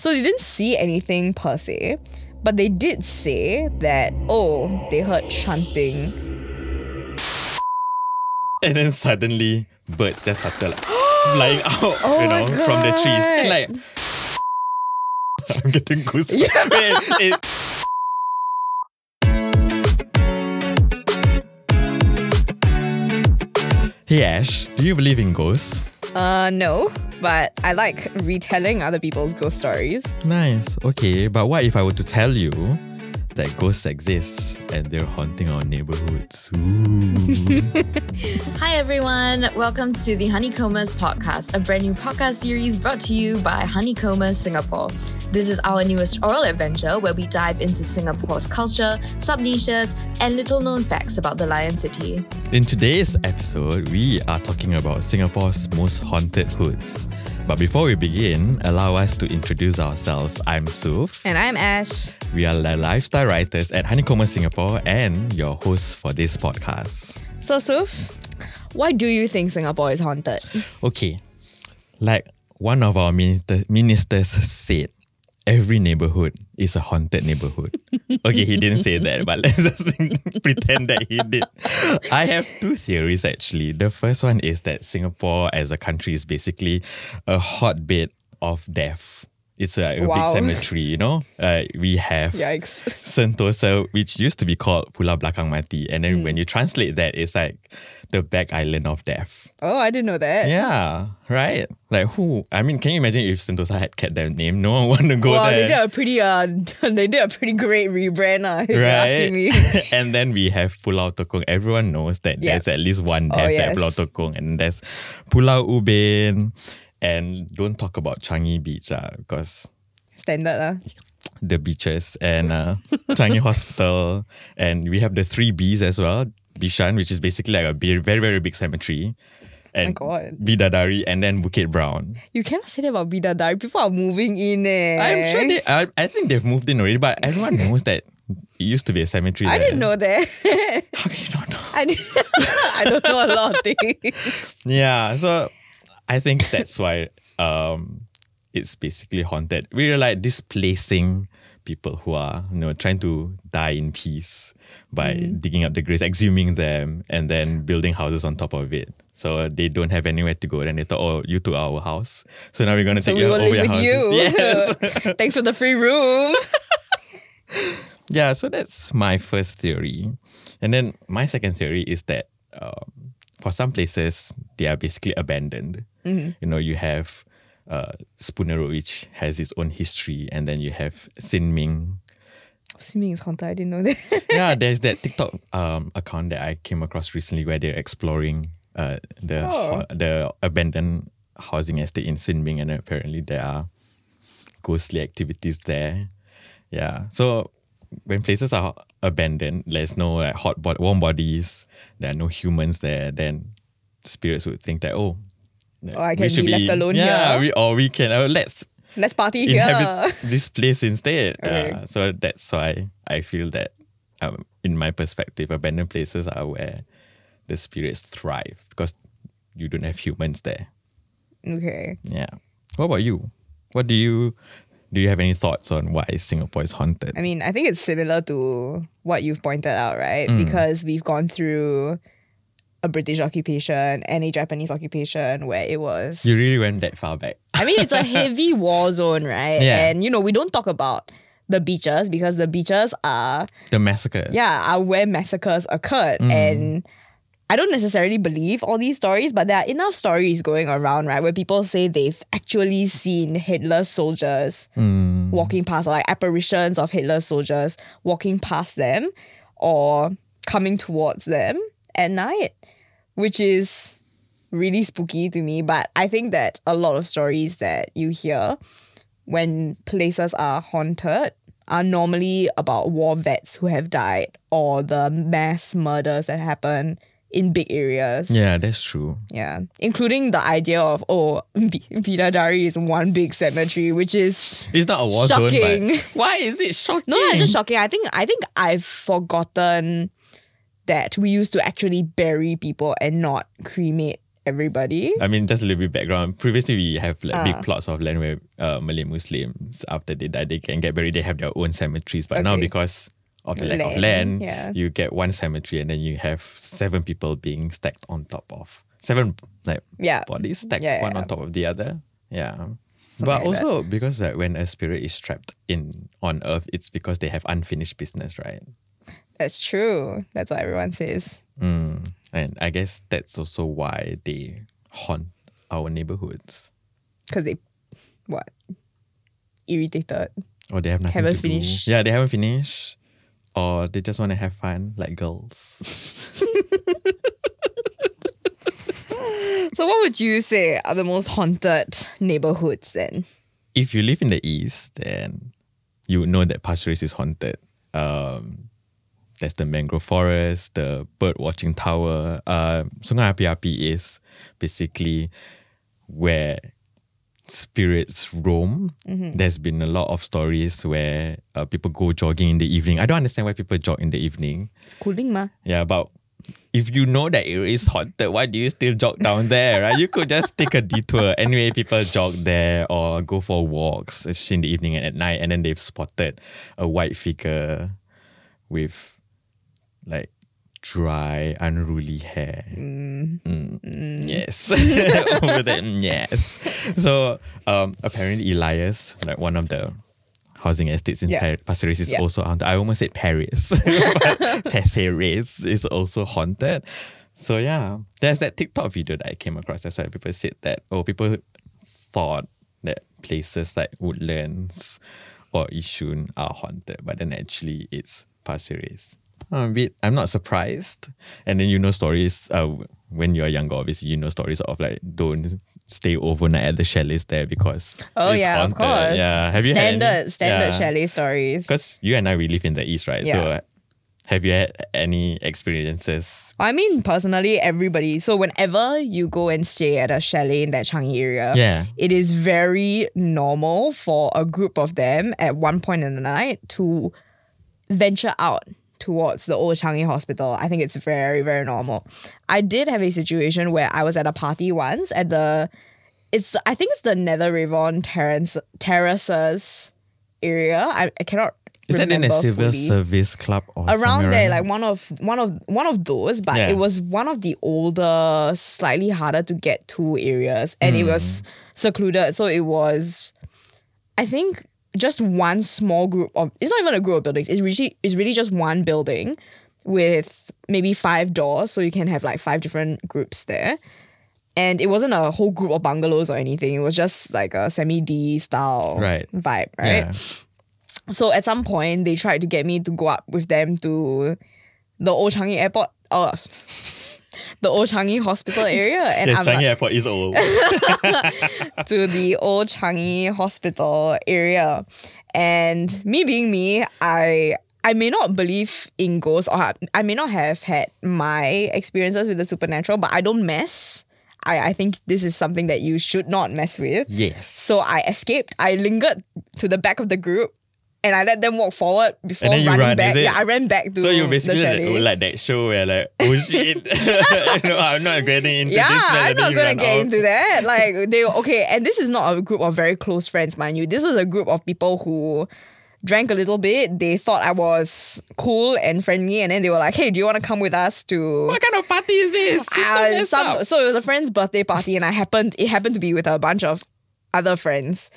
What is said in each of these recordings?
So they didn't see anything per se, but they did say that, oh, they heard chanting. And then suddenly birds just started like flying out, oh you know, from the trees. And like I'm getting goosebumps. Wait, it- Hey Ash, do you believe in ghosts? Uh, no, but I like retelling other people's ghost stories. Nice. Okay, but what if I were to tell you that ghosts exist and they're haunting our neighborhoods? Ooh. Hi, everyone. Welcome to the Honeycombers podcast, a brand new podcast series brought to you by Honeycombers Singapore. This is our newest oral adventure where we dive into Singapore's culture, sub niches, and little known facts about the Lion City. In today's episode, we are talking about Singapore's most haunted hoods. But before we begin, allow us to introduce ourselves. I'm Suf. And I'm Ash. We are the lifestyle writers at Honeycomb Singapore and your hosts for this podcast. So, Suf, why do you think Singapore is haunted? Okay, like one of our minister, ministers said, every neighborhood is a haunted neighborhood. Okay, he didn't say that, but let's just pretend that he did. I have two theories actually. The first one is that Singapore as a country is basically a hotbed of death. It's a, a big cemetery, you know? Uh, we have Yikes. Sentosa, which used to be called Pulau Belakang Mati. And then when you translate that, it's like the back island of death. Oh, I didn't know that. Yeah, right. Like who? I mean, can you imagine if Sentosa had kept that name? No one want to go Well, they did a pretty uh, they did a pretty great rebrand, uh, if you're asking me. and then we have Pulau Tekong. Everyone knows that Yeah. there's at least one death yes. at Pulau Tekong. And there's Pulau Ubin. And don't talk about Changi Beach uh, because Standard, uh. the beaches and uh, Changi Hospital. And we have the three Bs as well. Bishan, which is basically like a very, very big cemetery. And God. Bidadari and then Bukit Brown. You cannot say that about Bidadari. People are moving in eh. I'm sure they. I, I think they've moved in already, but everyone knows that it used to be a cemetery. I there. didn't know that. How can you not know? I, I don't know a lot of things. Yeah, so I think that's why um, it's basically haunted. We're like displacing people who are you know trying to die in peace by Mm. digging up the graves, exhuming them, and then building houses on top of it. So they don't have anywhere to go. Then they thought, oh, you took our house, so now we're gonna So take we you will over live your with houses. you. Yes. Thanks for the free room. Yeah, so that's my first theory. And then my second theory is that um, for some places, they are basically abandoned. You know, you have uh, Spooner which has its own history, and then you have Sin Ming. Sin Ming is haunted. I didn't know that. yeah, there's that TikTok um, account that I came across recently where they're exploring uh, the Oh. ho- the abandoned housing estate in Sin Ming, and apparently there are ghostly activities there. Yeah, so when places are abandoned, there's no like hot bod- warm bodies, there are no humans there, then spirits would think that oh, Oh, I can be left alone yeah, here. we or we can uh, let's Let's party here. this place instead. Okay. Uh, so that's why I feel that, um, in my perspective, abandoned places are where the spirits thrive because you don't have humans there. Okay. Yeah. What about you? What do you do? You have any thoughts on why Singapore is haunted? I mean, I think it's similar to what you've pointed out, right? Mm. Because we've gone through a British occupation and a Japanese occupation where it was. you really went that far back. I mean, it's a heavy war zone, right? Yeah. And, you know, we don't talk about the beaches because the beaches are, The massacres. yeah, are where massacres occurred. Mm. And I don't necessarily believe all these stories, but there are enough stories going around, right, where people say they've actually seen Hitler's soldiers Mm. walking past, or like apparitions of Hitler's soldiers walking past them or coming towards them at night, which is really spooky to me. But I think that a lot of stories that you hear when places are haunted are normally about war vets who have died or the mass murders that happen in big areas. Yeah, that's true. Yeah. Including the idea of, oh, B- Bidadari is one big cemetery, which is It's not a war Shocking. zone, but why is it shocking? no, it's just shocking. I think I think I've forgotten that we used to actually bury people and not cremate everybody. I mean, just a little bit background. Previously, we have like Ah. big plots of land where uh, Malay Muslims, after they die, they can get buried. They have their own cemeteries. But now, because of the lack of Land, land, yeah. you get one cemetery and then you have seven people being stacked on top of seven like Yeah. bodies stacked Yeah, one on top of the other. Yeah. Something but like that. also because like, when a spirit is trapped in on earth, it's because they have unfinished business, right? That's true. That's what everyone says. Mm. And I guess that's also why they haunt our neighborhoods. Because they, what? Irritated. Or they have nothing Haven't to finished. do. Yeah, they haven't finished. Or they just want to have fun like girls. So, what would you say are the most haunted neighborhoods then? if you live in the east, then you would know that Pasir Ris is haunted. Um, there's the mangrove forest, the bird watching tower. Uh, Sungai Api Api is basically where spirits roam. There's been a lot of stories where uh, people go jogging in the evening. I don't understand why people jog in the evening. It's cooling, ma. Yeah, but if you know that it is haunted, why do you still jog down there? Right? You could just take a detour. Anyway, people jog there or go for walks, especially in the evening and at night, and then they've spotted a white figure with like dry, unruly hair. Mm. Yes. Over there, mm, yes. So um, apparently Elias, like one of the housing estates in Yeah. Pasir Ris is Yeah. also haunted. I almost said Paris. Pasir Ris is also haunted. So yeah, there's that TikTok video that I came across. That's why people said that, oh, people thought that places like Woodlands or Yishun are haunted, but then actually it's Pasir Ris. I'm a bit, I'm not surprised. And then you know stories, uh, when you're younger, obviously, you know stories of like, don't stay overnight at the chalets there because Oh, it's yeah, of course. Yeah, have you standard, standard yeah. chalet stories. Because you and I, we live in the east, right? So Yeah. uh, have you had any experiences? I mean, personally, everybody. So whenever you go and stay at a chalet in that Changi area, Yeah. it is very normal for a group of them at one point in the night to venture out towards the old Changi hospital. I think it's very, very normal. I did have a situation where I was at a party once at the it's I think it's the Netheravon Terrace terraces area. I, I cannot Is that in a civil fully service club or around there, like one of one of one of those, but Yeah. it was one of the older, slightly harder to get to areas, and it Hmm. was secluded. So it was, I think, just one small group of. It's not even a group of buildings. It's really it's really just one building with maybe five doors, so you can have like five different groups there. And it wasn't a whole group of bungalows or anything. It was just like a semi D style Right. vibe, right? Yeah. So at some point, they tried to get me to go up with them to the Old Changi Airport, uh, the Old Changi Hospital area, and Yes, I'm Changi like, Airport is old. to the Old Changi Hospital area. And me being me, I I may not believe in ghosts, or I- may not have had my experiences with the supernatural, but I don't mess. I, I think this is something that you should not mess with. yes. So I escaped. I lingered to the back of the group and I let them walk forward before running run, back. Yeah, I ran back to so you the basically like, like that show where like, oh shit, no, I'm not getting into yeah, this. man," I'm not gonna get off. into that. Like they okay, and this is not a group of very close friends, mind you. This was a group of people who drank a little bit. They thought I was cool and friendly, and then they were like, "Hey, do you want to come with us to?" What kind of party is this? It's so Uh, some, so it was a friend's birthday party, and I happened it happened to be with a bunch of other friends.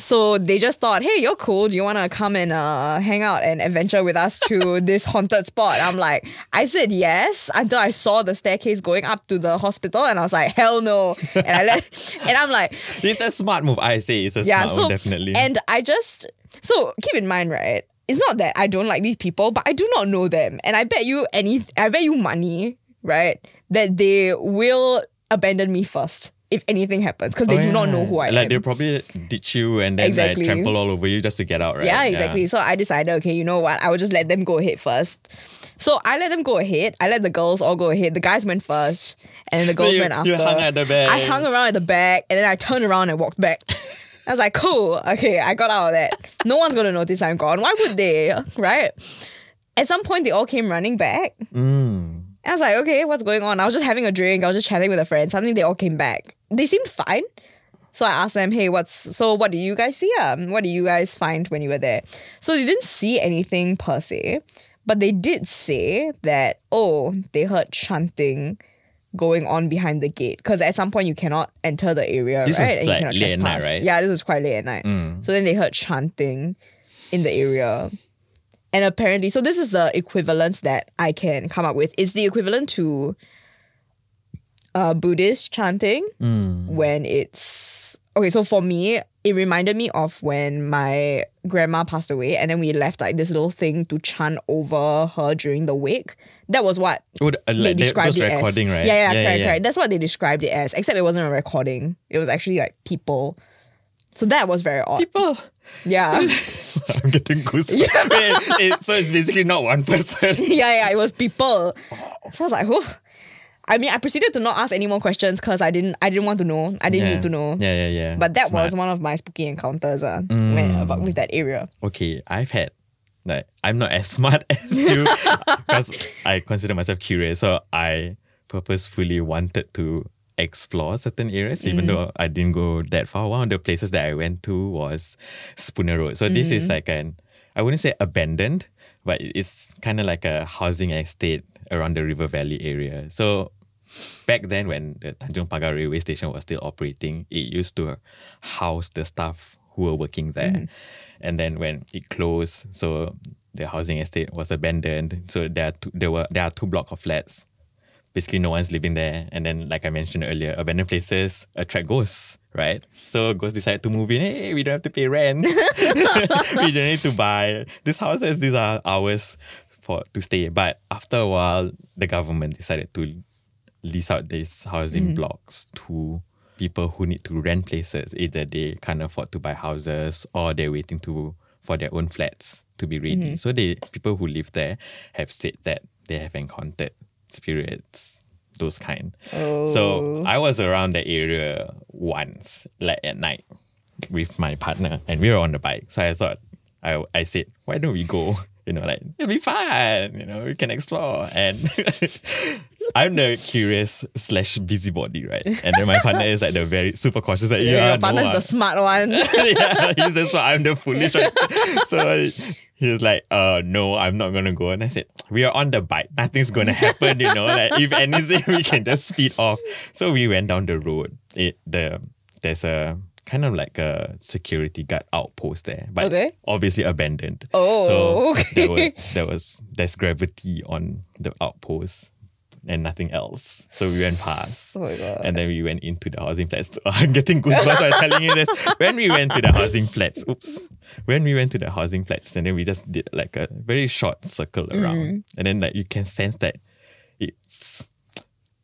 So they just thought, hey, you're cool. Do you want to come and uh, hang out and adventure with us to this haunted spot? I'm like, I said yes until I saw the staircase going up to the hospital, and I was like, hell no. And I let, and I'm like, It's a smart move. I say it's a yeah. smart So move, definitely. and I just so keep in mind, right? It's not that I don't like these people, but I do not know them, and I bet you any, I bet you money, right? That they will abandon me first if anything happens because they Oh, do not know who I like am. Like they probably ditch you and then Exactly. like trample all over you just to get out, right? Yeah, exactly. So I decided, okay, you know what? I will just let them go ahead first. So I let them go ahead. I let the girls all go ahead. The guys went first, and then the girls you- went after. you hung at the back. I hung around at the back, and then I turned around and walked back. I was like, cool. Okay, I got out of that. No one's gonna notice I'm gone. Why would they? Right? At some point, they all came running back. Mm. And I was like, okay, what's going on? I was just having a drink. I was just chatting with a friend. Suddenly they all came back. They seemed fine. So I asked them, hey, what's so what do you guys see? Um, what do you guys find when you were there? So they didn't see anything per se, but they did say that, oh, they heard chanting going on behind the gate. Because at some point you cannot enter the area, This was right? you like cannot late at night, right? Mm. Yeah, this was quite late at night. So then they heard chanting in the area. And apparently, so this is the equivalent that I can come up with. It's the equivalent to uh, Buddhist chanting when it's okay. So for me, it reminded me of when my grandma passed away, and then we left like this little thing to chant over her during the wake. That was what Oh, the- uh, they like described those it recording, as. right? Yeah, yeah, Yeah, yeah, correct, yeah. correct. That's what they described it as. Except it wasn't a recording. It was actually like people. So that was very odd. People. Yeah. I'm getting goosebumps. Wait, it- so it's basically not one person. yeah, yeah, it was people. So I was like, whew. I mean, I proceeded to not ask any more questions because I didn't, I didn't want to know. I didn't yeah. need to know. Yeah, yeah, yeah. But that Smart. was one of my spooky encounters uh, Mm. when, about, with that area. okay, I've had like I'm not as smart as you because I consider myself curious. So I purposefully wanted to explore certain areas, even mm. though I didn't go that far. One of the places that I went to was Spooner Road. So this is mm. like an I wouldn't say abandoned, but it's kind of like a housing estate around the River Valley area. So back then when the Tanjung Pagar railway station was still operating, it used to house the staff who were working there. Mm. And then when it closed, so the housing estate was abandoned. So there are two, there were there are two block of flats. Basically, no one's living there. And then, like I mentioned earlier, abandoned places attract ghosts, right? So ghosts decided to move in. Hey, we don't have to pay rent. we don't need to buy these uh, houses. These are ours for to stay. But after a while, the government decided to lease out these housing mm-hmm. blocks to people who need to rent places. Either they can't afford to buy houses or they're waiting to for their own flats to be ready. Mm-hmm. So the people who live there have said that they have encountered spirits, those kind. So oh. I was around the area once, like at night, with my partner, and we were on the bike. So I thought, I I said, why don't we go? You know, like it'll be fun. You know, we can explore. And I'm the curious slash busybody, right? And then my partner is like the very super cautious. Like, yeah, Yeah, your partner's ah." the smart one. yeah, he's the so I'm the foolish one. So he was like, uh no, I'm not gonna go. And I said, We are on the bike. Nothing's gonna happen, you know. Like if anything, we can just speed off. So we went down the road. It the there's a kind of like a security guard outpost there. But Okay. obviously abandoned. Oh, so okay. there were there was there's gravity on the outpost and nothing else. So we went past. Oh my God. And then we went into the housing flats. I'm getting goosebumps by telling you this. When we went to the housing flats, oops. When we went to the housing flats, and then we just did like a very short circle mm-hmm. around. And then like you can sense that it's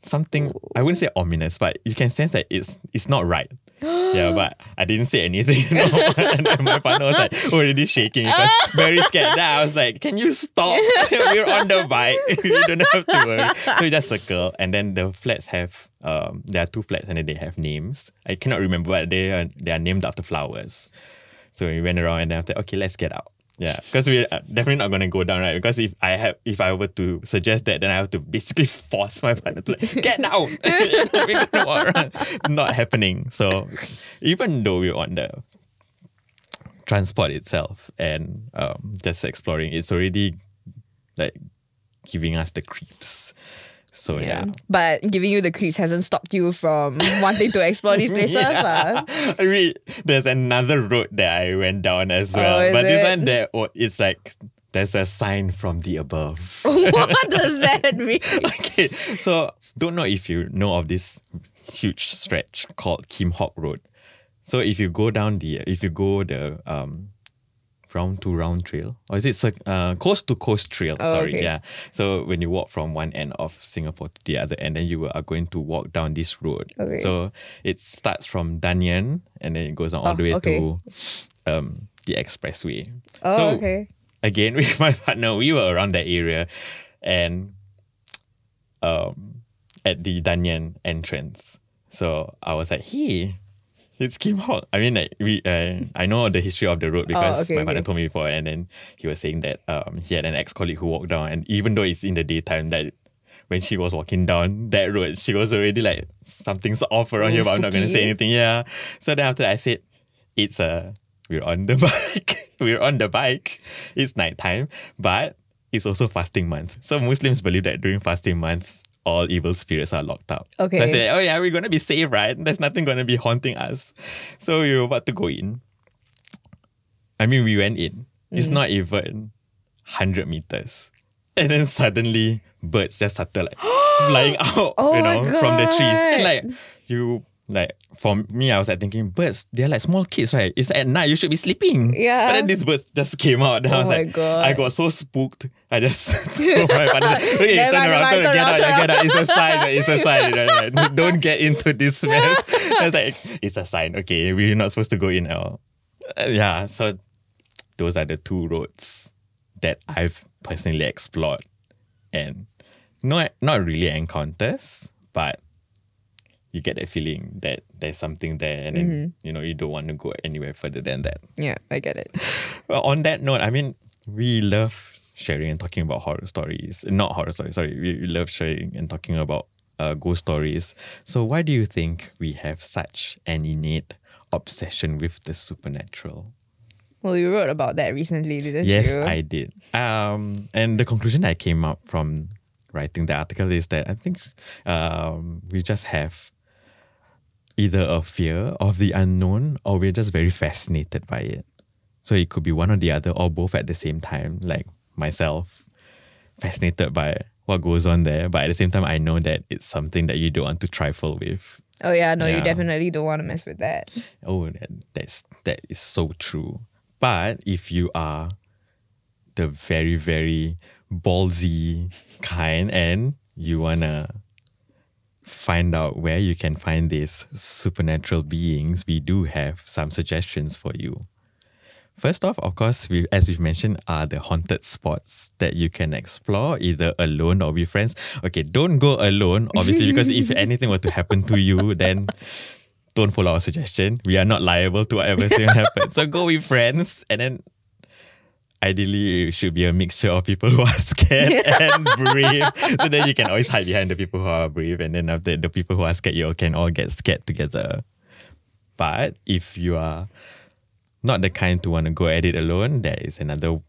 something I wouldn't say ominous, but you can sense that it's it's not right. Yeah, but I didn't say anything. You know? and then my partner was like already shaking because very scared. Then I was like, "Can you stop? We're on the bike. you don't have to worry." So we just circle, and then the flats have um there are two flats, and then they have names. I cannot remember, but they are they are named after flowers. So we went around, and then after okay, let's get out. Yeah, because we're uh, definitely not gonna go down, right? Because if I have, if I were to suggest that, then I have to basically force my partner to like get around. Not happening. So even though we're on the transport itself and um, just exploring, it's already like giving us the creeps. So yeah. But giving you the creeps hasn't stopped you from wanting to explore these places. Yeah. ah. I mean, there's another road that I went down as well. Oh, is but this one, there, it's like there's a sign from the above. what does that mean? okay, so don't know if you know of this huge stretch called Kheam Hock Road. So if you go down the, if you go the um, round to round trail, or is it uh, coast to coast trail? Oh, sorry, okay. yeah. So when you walk from one end of Singapore to the other end, then you are going to walk down this road. Okay. So it starts from Dunearn and then it goes on all Oh, the way okay. to um, the expressway. Oh, so okay. again with my partner, we were around that area and um at the Dunearn entrance. So I was like, hey, it's Kheam Hock. I mean like we uh, I know the history of the road because Oh, okay, my partner okay. told me before and then he was saying that um he had an ex colleague who walked down and even though it's in the daytime that when she was walking down that road, she was already like something's off around Oh, here, but I'm not gonna say anything. Yeah. So then after that, I said, it's a we're on the bike. we're on the bike. It's nighttime, but it's also fasting month. So Muslims believe that during fasting month, all evil spirits are locked up. So I Okay. said, oh yeah, we're gonna be safe, right? There's nothing gonna be haunting us. So we were about to go in. I mean, we went in. Mm. It's not even 100 meters. And then suddenly, birds just started like flying out, Oh you know, from the trees. And like, you, like, for me, I was like thinking, birds, they're like small kids, right? It's at night, you should be sleeping. Yeah. But then these birds just came out. And I Oh was my like, God. I got so spooked. I just told my partner, okay, turn around, turn around, get out, get out. It's a sign, it's a sign. Like, don't get into this mess. I was like, it's a sign. Okay, we're not supposed to go in now. Uh, yeah, so those are the two roads that I've personally explored. And not not really encounters, but you get that feeling that there's something there and then Mm-hmm. you know you don't want to go anywhere further than that. Yeah, I get it. Well, on that note, I mean, we love sharing and talking about horror stories. Not horror stories, sorry. We, we love sharing and talking about uh, ghost stories. So, why do you think we have such an innate obsession with the supernatural? Well, you wrote about that recently, didn't yes, you? Yes, I did. Um, and the conclusion I came up from writing the article is that I think um, we just have either a fear of the unknown or we're just very fascinated by it. So it could be one or the other or both at the same time. Like myself, fascinated by what goes on there, but at the same time, I know that it's something that you don't want to trifle with. Oh yeah, no, you definitely don't want to mess with that. Oh, that, that's that is so true. But if you are the very very ballsy kind and you wanna find out where you can find these supernatural beings, we do have some suggestions for you. First off, of course, we, as we've mentioned, are the haunted spots that you can explore either alone or with friends. Okay, don't go alone, obviously, because if anything were to happen to you, then don't follow our suggestion. We are not liable to whatever thing happens. So go with friends and then ideally it should be a mixture of people who are scared and brave. So then you can always hide behind the people who are brave and then after the people who are scared, you can all get scared together. But if you are not the kind to want to go at it alone, there is another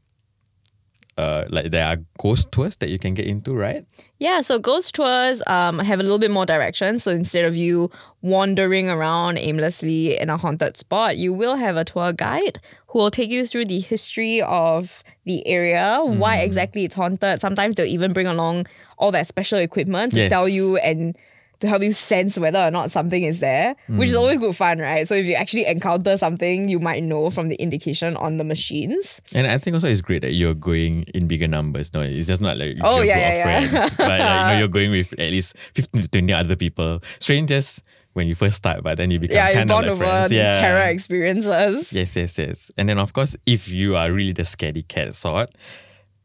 uh like there are ghost tours that you can get into, right? Yeah, so ghost tours um have a little bit more direction. So instead of you wandering around aimlessly in a haunted spot, you will have a tour guide who will take you through the history of the area, why mm. exactly it's haunted. Sometimes they'll even bring along all that special equipment to Yes. tell you and to help you sense whether or not something is there, which is mm. always good fun, right? So if you actually encounter something, you might know from the indication on the machines. And I think also it's great that you're going in bigger numbers. No, it's just not like Oh, yeah, yeah, of yeah. friends, but like, you know, you're going with at least 15 to 20 other people. Strangers when you first start, but then you become Yeah, kind of like over friends. these yeah. terror experiences. Yes, yes, yes. And then of course, if you are really the scaredy cat sort,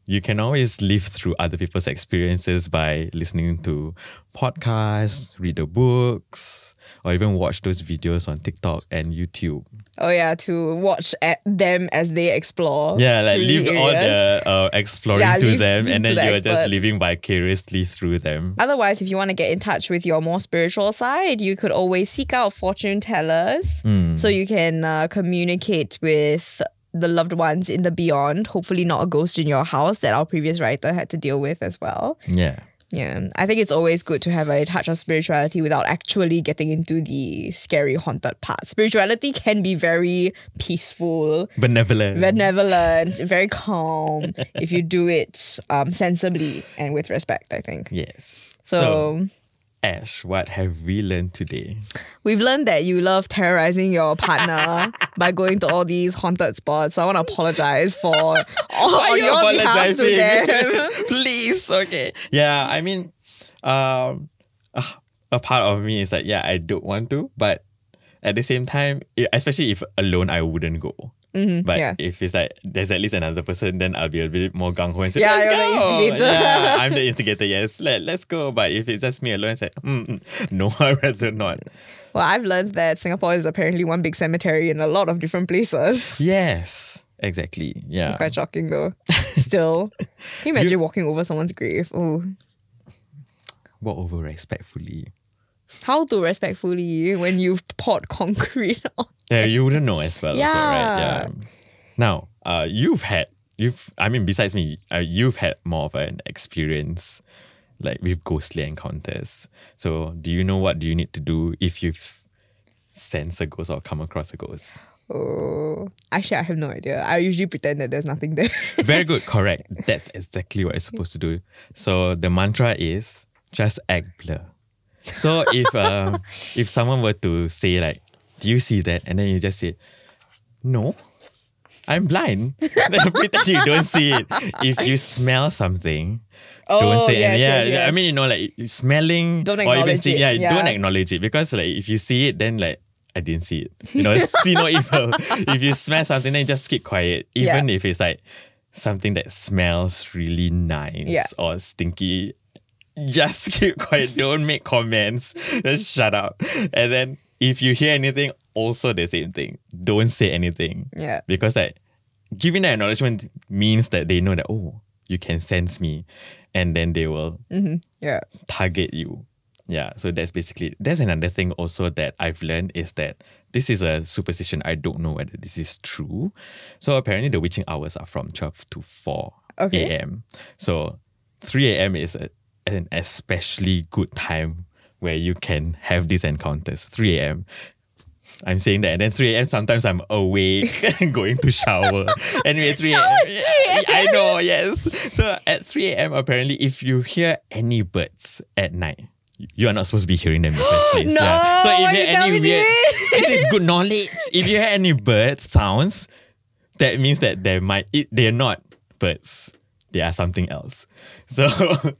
you can always live through other people's experiences by listening to podcasts, read the books, or even watch those videos on TikTok and YouTube. Oh yeah, to watch at them as they explore. Yeah, like leave all the uh, exploring Yeah, to leave- them, leave and then the you're just living vicariously through them. Otherwise, if you want to get in touch with your more spiritual side, you could always seek out fortune tellers Hmm. so you can uh, communicate with the loved ones in the beyond. Hopefully, not a ghost in your house that our previous writer had to deal with as well. Yeah. Yeah, I think it's always good to have a touch of spirituality without actually getting into the scary haunted part. Spirituality can be very peaceful, Benevolent. benevolent, very calm if you do it um, sensibly and with respect, I think. yes. So, Ash, what have we learned today? we've learned that you love terrorizing your partner by going to all these haunted spots. So I want to apologize for all Why on you your behalf to them. apologizing? Please, okay. Yeah, I mean, um, uh, a part of me is like, yeah, I don't want to, but at the same time, especially if alone, I wouldn't go. But Mm-hmm. yeah. if it's like there's at least another person, then I'll be a bit more gung ho and say, Yeah, let's go. Yeah, I'm the instigator. Yes, let let's go. But if it's just me alone, it's like, mm, mm, no, I'd rather not. Well, I've learned that Singapore is apparently one big cemetery in a lot of different places. Yes, exactly. Yeah. It's quite shocking though. Still. Can you imagine walking over someone's grave? Oh, walk over respectfully. How to respectfully when you've poured concrete on. Yeah, you wouldn't know as well, also, right? Yeah. Yeah. Now, uh, you've had you've I mean, besides me, uh, you've had more of an experience like with ghostly encounters. So, do you know what do you need to do if you've sensed a ghost or come across a ghost? Oh, actually, I have no idea. I usually pretend that there's nothing there. Very good, correct. That's exactly what you're supposed to do. So the mantra is just act blur. So if uh, if someone were to say like, "Do you see that?" and then you just say, "No, I'm blind," then pretend you don't see it. If you smell something, Oh, don't say yes, anything. Yeah, yes, I mean, you know, like smelling Don't or even seeing, yeah, yeah. don't acknowledge it because like if you see it, then like. I didn't see it. You know, see no evil. If you smell something, then just keep quiet. Even Yeah. if it's like something that smells really nice Yeah. or stinky, just keep quiet. Don't make comments. Just shut up. And then if you hear anything, also the same thing. Don't say anything. Yeah. Because like giving that acknowledgement means that they know that oh, you can sense me. And then they will mm-hmm. yeah. target you. Yeah, so that's basically that's another thing also that I've learned is that this is a superstition. I don't know whether this is true. So apparently the witching hours are from 12 to 4 Okay. a.m. So 3 a.m. is a, an especially good time where you can have these encounters. 3 a.m. I'm saying that, and then 3 a.m. sometimes I'm awake, going to shower. Anyway, 3 a.m. I know, yes. So at 3 a.m., apparently, if you hear any birds at night, you are not supposed to be hearing them in the first place. No, So if you hear any weird, this? is good knowledge. If you hear any bird sounds, that means that there might it, they're not birds. They are something else. So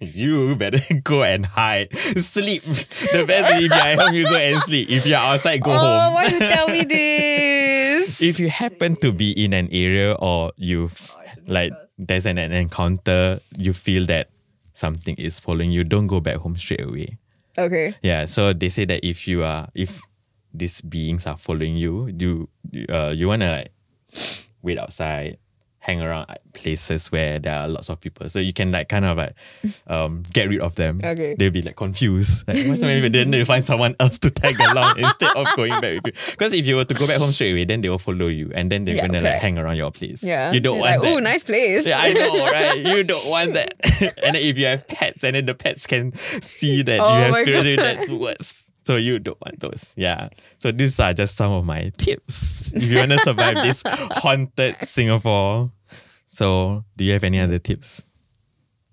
you better go and hide. Sleep. The best is if you're at home, you go and sleep. If you're outside, go Oh, home. why do you tell me this? If you happen to be in an area or you've like there's an, an encounter, you feel that something is following you, don't go back home straight away. okay. Yeah, so they say that if you are if these beings are following you, you uh, you wanna like wait outside, hang around at places where there are lots of people, so you can like kind of like um get rid of them. Okay. they'll be like confused. Like, what's the matter? Then they find someone else to tag along instead of going back with you. Because if you were to go back home straight away, then they will follow you, and then they're Yeah, gonna okay. like hang around your place. Yeah. you don't You're want like, that. Oh, nice place. Yeah, I know, right? You don't want that. and then if you have pets and then the pets can see that Oh you have spirits, that's worse. So you don't want those. Yeah. So these are just some of my tips. If you want to survive this haunted Singapore. So do you have any other tips?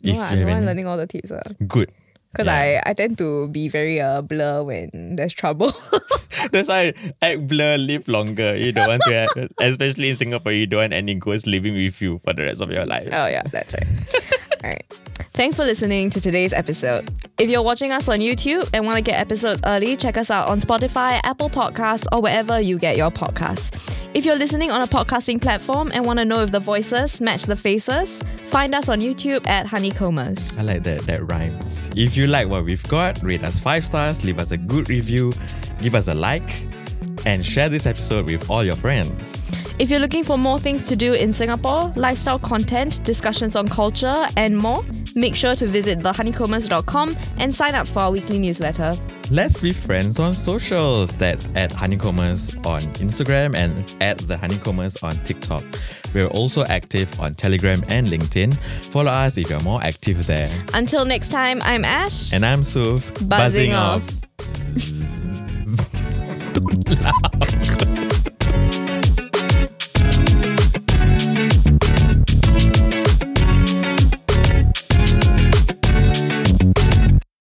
No, If I you have don't want any. learning all the tips. Uh. Good. Because Yeah. I, I tend to be very uh, blur when there's trouble. That's why act blur, live longer. You don't want to have, especially in Singapore, you don't want any ghosts living with you for the rest of your life. Oh, yeah, that's right. All right. Thanks for listening to today's episode. If you're watching us on YouTube and want to get episodes early, check us out on Spotify, Apple Podcasts, or wherever you get your podcasts. If you're listening on a podcasting platform and want to know if the voices match the faces, find us on YouTube at Honeycombers. I like that that rhymes. If you like what we've got, rate us five stars, leave us a good review, give us a like, and share this episode with all your friends. If you're looking for more things to do in Singapore, lifestyle content, discussions on culture, and more, make sure to visit thehoneycombers.com and sign up for our weekly newsletter. Let's be friends on socials. That's at Honeycombers on Instagram and at the Honeycombers on TikTok. We're also active on Telegram and LinkedIn. Follow us if you're more active there. Until next time, I'm Ash. And I'm Suf. Buzzing, buzzing off. off.